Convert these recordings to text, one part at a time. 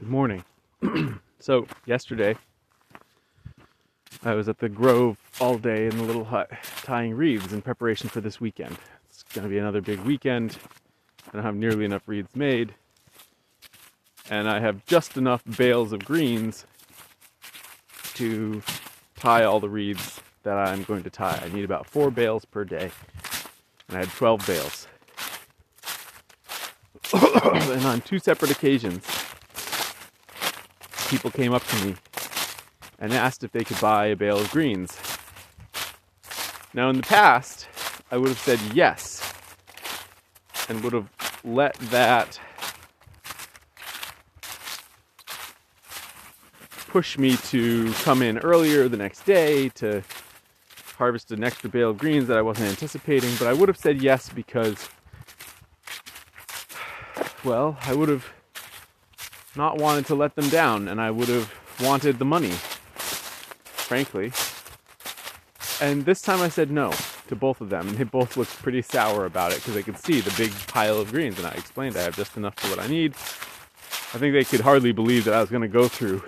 Good morning. so, yesterday, I was at the Grove all day in the little hut tying reeds in preparation for this weekend. It's going to be another big weekend. I don't have nearly enough reeds made. And I have just enough bales of greens to tie all the reeds that I'm going to tie. I need about four bales per day. And I had 12 bales. and on two separate occasions, people came up to me and asked if they could buy a bale of greens. Now, in the past, I would have said yes and would have let that push me to come in earlier the next day to harvest an extra bale of greens that I wasn't anticipating, but I would have said yes because, well, I would have not wanted to let them down and I would have wanted the money, frankly. And this time I said no to both of them, and they both looked pretty sour about it because they could see the big pile of greens, and I explained I have just enough for what I need. I think they could hardly believe that I was going to go through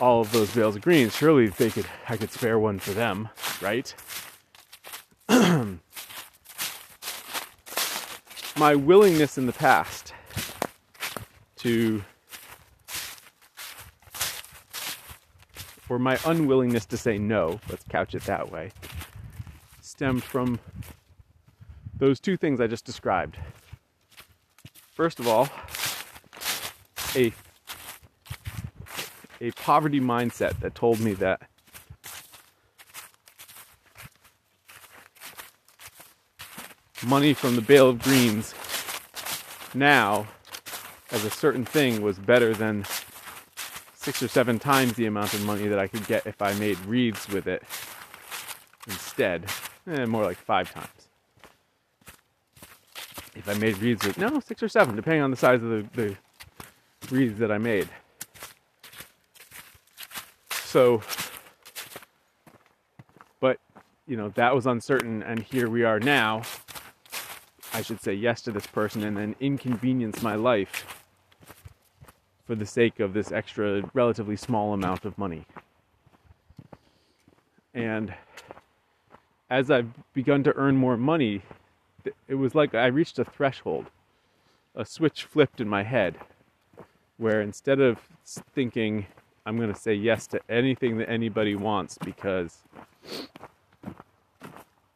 all of those bales of greens. Surely they could, I could spare one for them, right? My willingness in the past to, or my unwillingness to say no, let's couch it that way, stemmed from those two things I just described. First of all, a a poverty mindset that told me that money from the bale of greens now as a certain thing was better than six or seven times the amount of money that I could get if I made reeds with it instead. Eh, more like five times. If I made reeds with no six or seven, depending on the size of the, the reeds that I made. So, but you know that was uncertain, and here we are now. I should say yes to this person and then inconvenience my life for the sake of this extra, relatively small amount of money. And as I've begun to earn more money, it was like I reached a threshold. A switch flipped in my head where instead of thinking, I'm going to say yes to anything that anybody wants because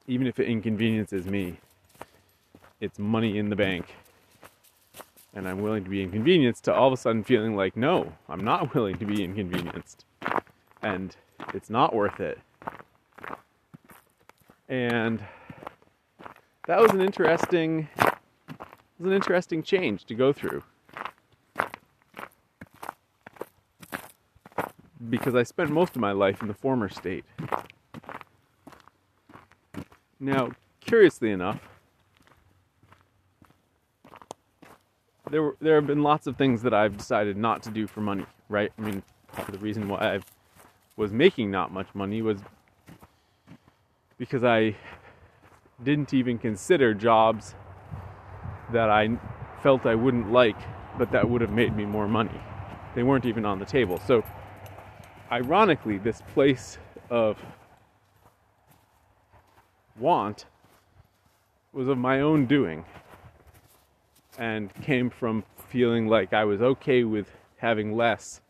even if it inconveniences me, it's money in the bank. And I'm willing to be inconvenienced to all of a sudden feeling like, no, I'm not willing to be inconvenienced. And it's not worth it. And that was an interesting was an interesting change to go through. Because I spent most of my life in the former state. Now, curiously enough, there were, there have been lots of things that I've decided not to do for money, right? I mean, the reason why I was making not much money was because I didn't even consider jobs that I felt I wouldn't like, but that would have made me more money. They weren't even on the table. So, ironically, this place of want was of my own doing and came from feeling like I was okay with having less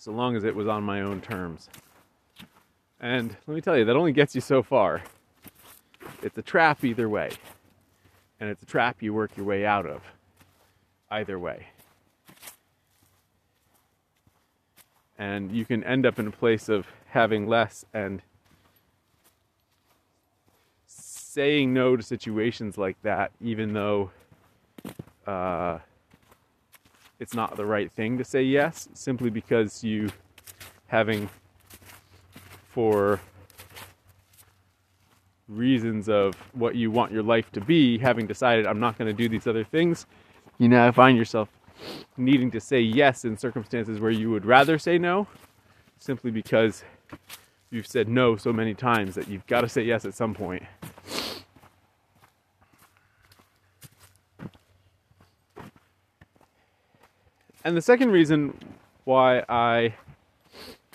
so long as it was on my own terms. And let me tell you, that only gets you so far. It's a trap either way. And it's a trap you work your way out of either way. And you can end up in a place of having less and saying no to situations like that, even though uh, it's not the right thing to say yes, simply because you having for reasons of what you want your life to be, having decided I'm not going to do these other things, you now find yourself needing to say yes in circumstances where you would rather say no, simply because you've said no so many times that you've got to say yes at some point. And the second reason why I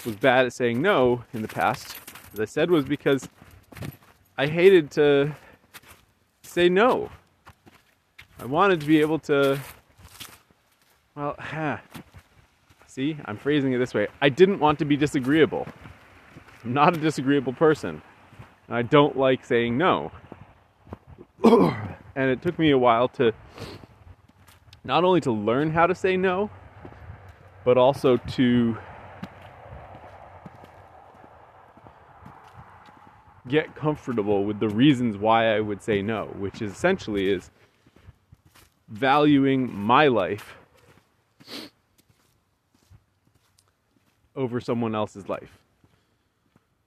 was bad at saying no in the past, as I said, was because I hated to say no. I wanted to be able to, well, see, I'm phrasing it this way. I didn't want to be disagreeable. I'm not a disagreeable person. And I don't like saying no. and it took me a while to not only to learn how to say no, but also to get comfortable with the reasons why I would say no, which is essentially is valuing my life over someone else's life.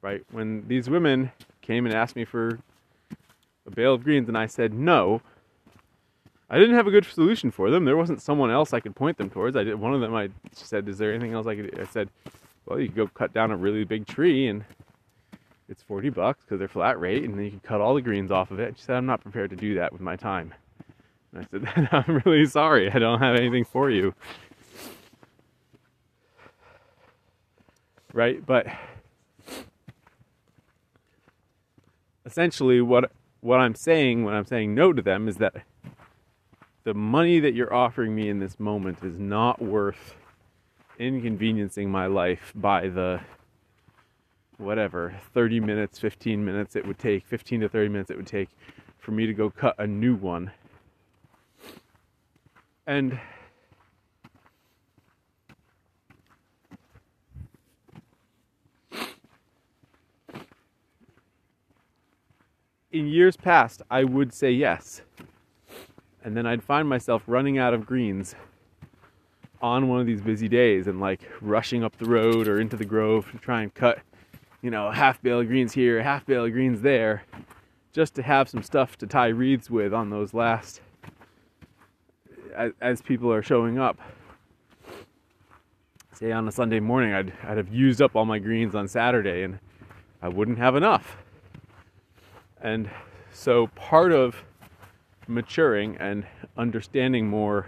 Right? When these women came and asked me for a bale of greens and I said no, I didn't have a good solution for them. There wasn't someone else I could point them towards. I did one of them I said, "Is there anything else I could?" I said, "Well, you could go cut down a really big tree and it's 40 bucks because they're flat rate and then you can cut all the greens off of it." She said, "I'm not prepared to do that with my time." And I said, "I'm really sorry. I don't have anything for you." Right? But essentially what what I'm saying when I'm saying no to them is that the money that you're offering me in this moment is not worth inconveniencing my life by the whatever 30 minutes 15 minutes it would take 15 to 30 minutes it would take for me to go cut a new one. And in years past I would say yes and then I'd find myself running out of greens on one of these busy days and like rushing up the road or into the grove to try and cut, you know, half bale of greens here, half bale of greens there, just to have some stuff to tie wreaths with on those last as, as people are showing up. Say on a Sunday morning, I'd I'd have used up all my greens on Saturday and I wouldn't have enough. And so part of maturing and understanding more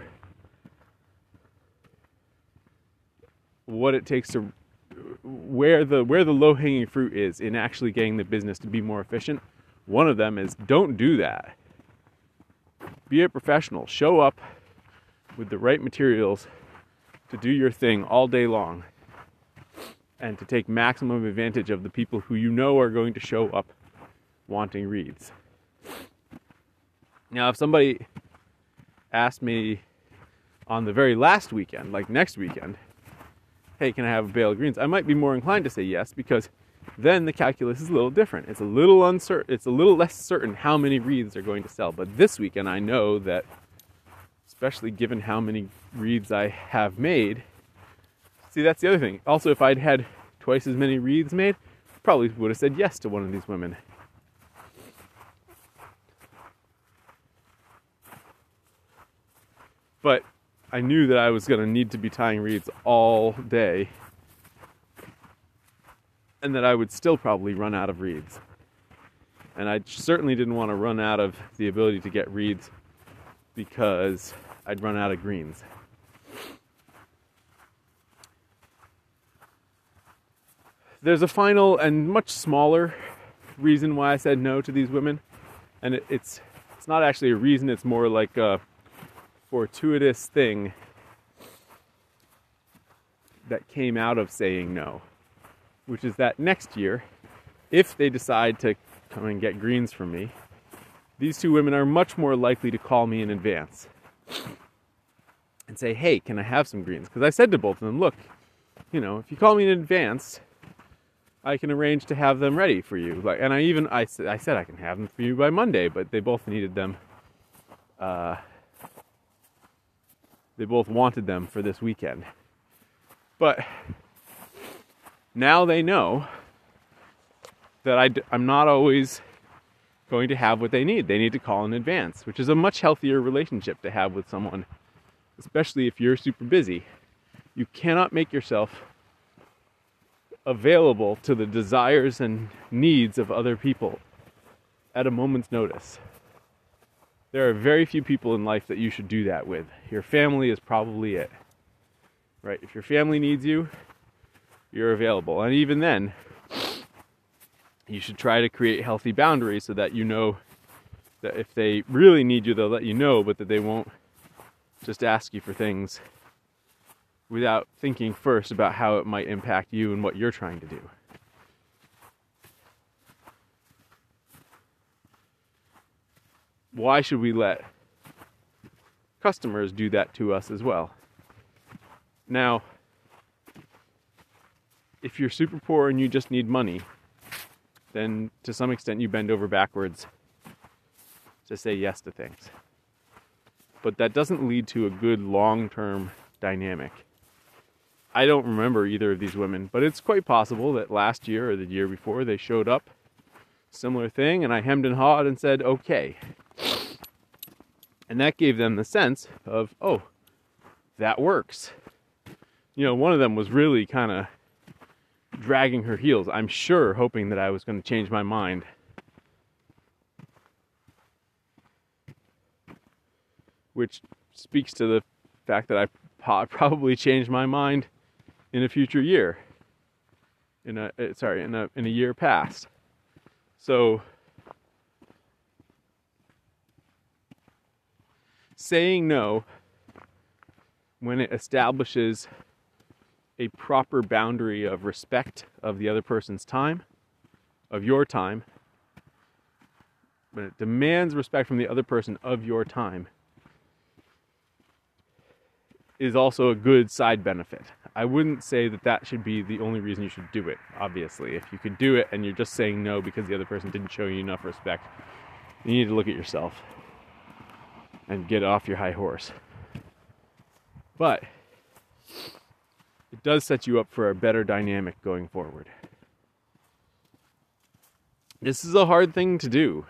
what it takes to where the where the low hanging fruit is in actually getting the business to be more efficient. One of them is don't do that. Be a professional. Show up with the right materials to do your thing all day long and to take maximum advantage of the people who you know are going to show up wanting wreaths. Now, if somebody asked me on the very last weekend, like next weekend, hey, can I have a bale of greens? I might be more inclined to say yes because then the calculus is a little different. It's a little uncertain, it's a little less certain how many wreaths are going to sell. But this weekend, I know that, especially given how many wreaths I have made, see, that's the other thing. Also, if I'd had twice as many wreaths made, probably would have said yes to one of these women. But I knew that I was going to need to be tying reeds all day and that I would still probably run out of reeds. And I certainly didn't want to run out of the ability to get reeds because I'd run out of greens. There's a final and much smaller reason why I said no to these women, and it, it's it's not actually a reason. It's more like a, fortuitous thing that came out of saying no, which is that next year, if they decide to come and get greens from me, these two women are much more likely to call me in advance and say, Hey, can I have some greens? Because I said to both of them, Look, you know, if you call me in advance, I can arrange to have them ready for you. Like, and I even I, I said I can have them for you by Monday, but they both needed them uh, they both wanted them for this weekend. But now they know that I, I'm not always going to have what they need. They need to call in advance, which is a much healthier relationship to have with someone, especially if you're super busy. You cannot make yourself available to the desires and needs of other people at a moment's notice. There are very few people in life that you should do that with. Your family is probably it. right? If your family needs you, you're available. And even then, you should try to create healthy boundaries so that you know that if they really need you, they'll let you know, but that they won't just ask you for things without thinking first about how it might impact you and what you're trying to do. Why should we let customers do that to us as well? Now, if you're super poor and you just need money, then to some extent you bend over backwards to say yes to things. But that doesn't lead to a good long term dynamic. I don't remember either of these women, but it's quite possible that last year or the year before they showed up, similar thing, and I hemmed and hawed and said, okay. And that gave them the sense of, oh, that works. You know, one of them was really kind of dragging her heels, I'm sure, hoping that I was going to change my mind. Which speaks to the fact that I probably changed my mind in a future year. In a uh, sorry, in a in a year past. So saying no when it establishes a proper boundary of respect of the other person's time, of your time, but it demands respect from the other person of your time, is also a good side benefit. I wouldn't say that that should be the only reason you should do it, obviously. If you could do it and you're just saying no because the other person didn't show you enough respect, you need to look at yourself and get off your high horse. But it does set you up for a better dynamic going forward. This is a hard thing to do.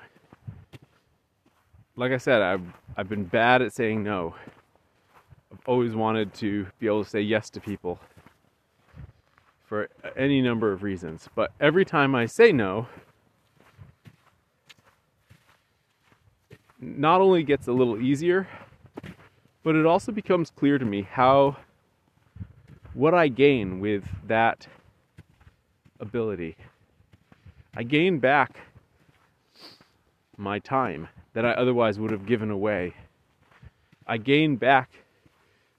Like I said, I've, I've been bad at saying no. I've always wanted to be able to say yes to people for any number of reasons. But every time I say no, not only gets a little easier, but it also becomes clear to me how what I gain with that ability. I gain back my time that I otherwise would have given away. I gain back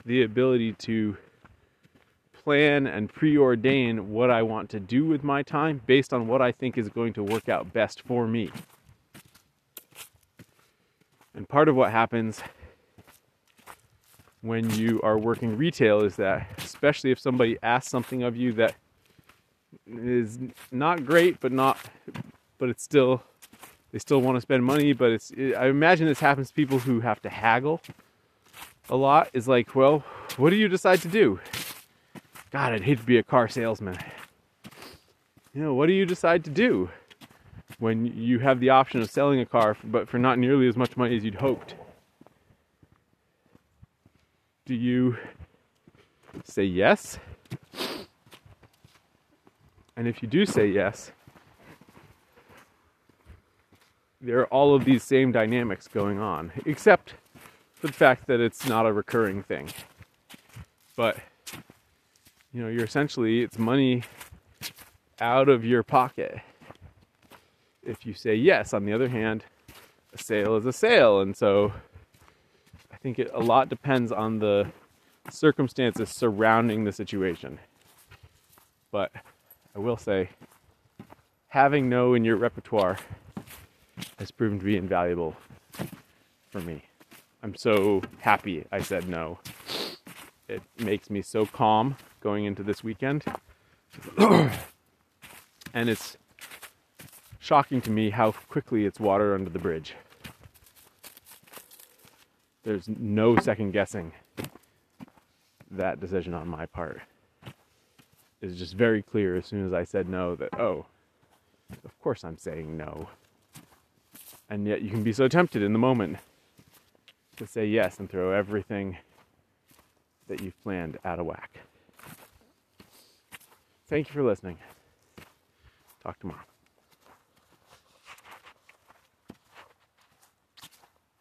the ability to plan and preordain what I want to do with my time based on what I think is going to work out best for me. And part of what happens when you are working retail is that, especially if somebody asks something of you that is not great, but not, but it's still, they still want to spend money. But it's, I imagine this happens to people who have to haggle a lot. Is like, well, what do you decide to do? God, I'd hate to be a car salesman. You know, what do you decide to do when you have the option of selling a car, but for not nearly as much money as you'd hoped? Do you say yes? And if you do say yes, there are all of these same dynamics going on, except for the fact that it's not a recurring thing. But, you know, you're essentially, it's money out of your pocket. If you say yes, on the other hand, a sale is a sale, and so I think it, a lot depends on the circumstances surrounding the situation. But I will say, having no in your repertoire has proven to be invaluable for me. I'm so happy I said no. It makes me so calm going into this weekend. and it's shocking to me how quickly it's water under the bridge. There's no second guessing that decision on my part. It's just very clear as soon as I said no that, oh, of course I'm saying no. And yet you can be so tempted in the moment to say yes and throw everything that you've planned out of whack. Thank you for listening. Talk tomorrow.